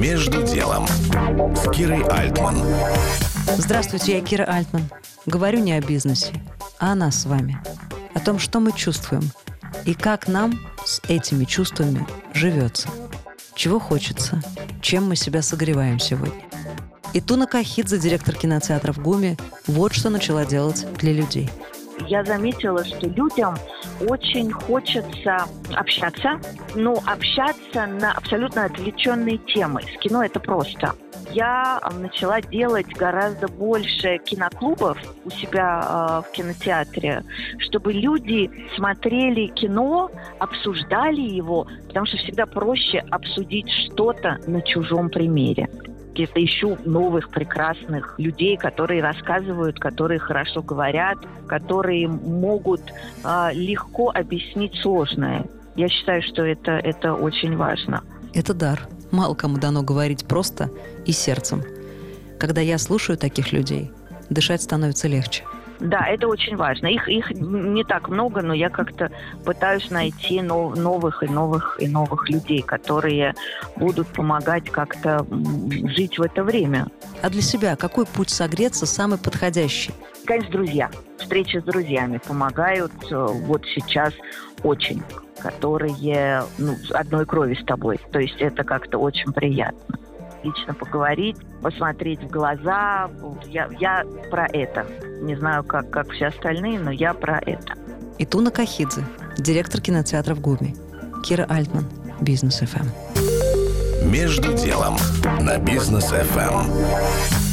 Между делом с Кирой Альтман. Здравствуйте, я Кира Альтман. Говорю не о бизнесе, а о нас с вами. О том, что мы чувствуем и как нам с этими чувствами живется. Чего хочется, чем мы себя согреваем сегодня. И Туна Кахидзе, директор кинотеатра в ГУМе, вот что начала делать для людей. Я заметила, что людям очень хочется общаться, но общаться на абсолютно отвлеченные темы. С кино это просто. Я начала делать гораздо больше киноклубов у себя э, в кинотеатре, чтобы люди смотрели кино, обсуждали его, потому что всегда проще обсудить что-то на чужом примере где-то ищу новых прекрасных людей, которые рассказывают, которые хорошо говорят, которые могут э, легко объяснить сложное. Я считаю, что это, это очень важно. Это дар. Мало кому дано говорить просто и сердцем. Когда я слушаю таких людей, дышать становится легче. Да, это очень важно. Их, их не так много, но я как-то пытаюсь найти нов, новых и новых и новых людей, которые будут помогать как-то жить в это время. А для себя какой путь согреться самый подходящий? Конечно, друзья. Встречи с друзьями помогают э, вот сейчас очень которые ну, одной крови с тобой. То есть это как-то очень приятно лично поговорить, посмотреть в глаза. Я, я про это. Не знаю, как, как все остальные, но я про это. И Туна Кахидзе, директор кинотеатра в ГУМе. Кира Альтман, Бизнес ФМ. Между делом на Бизнес ФМ.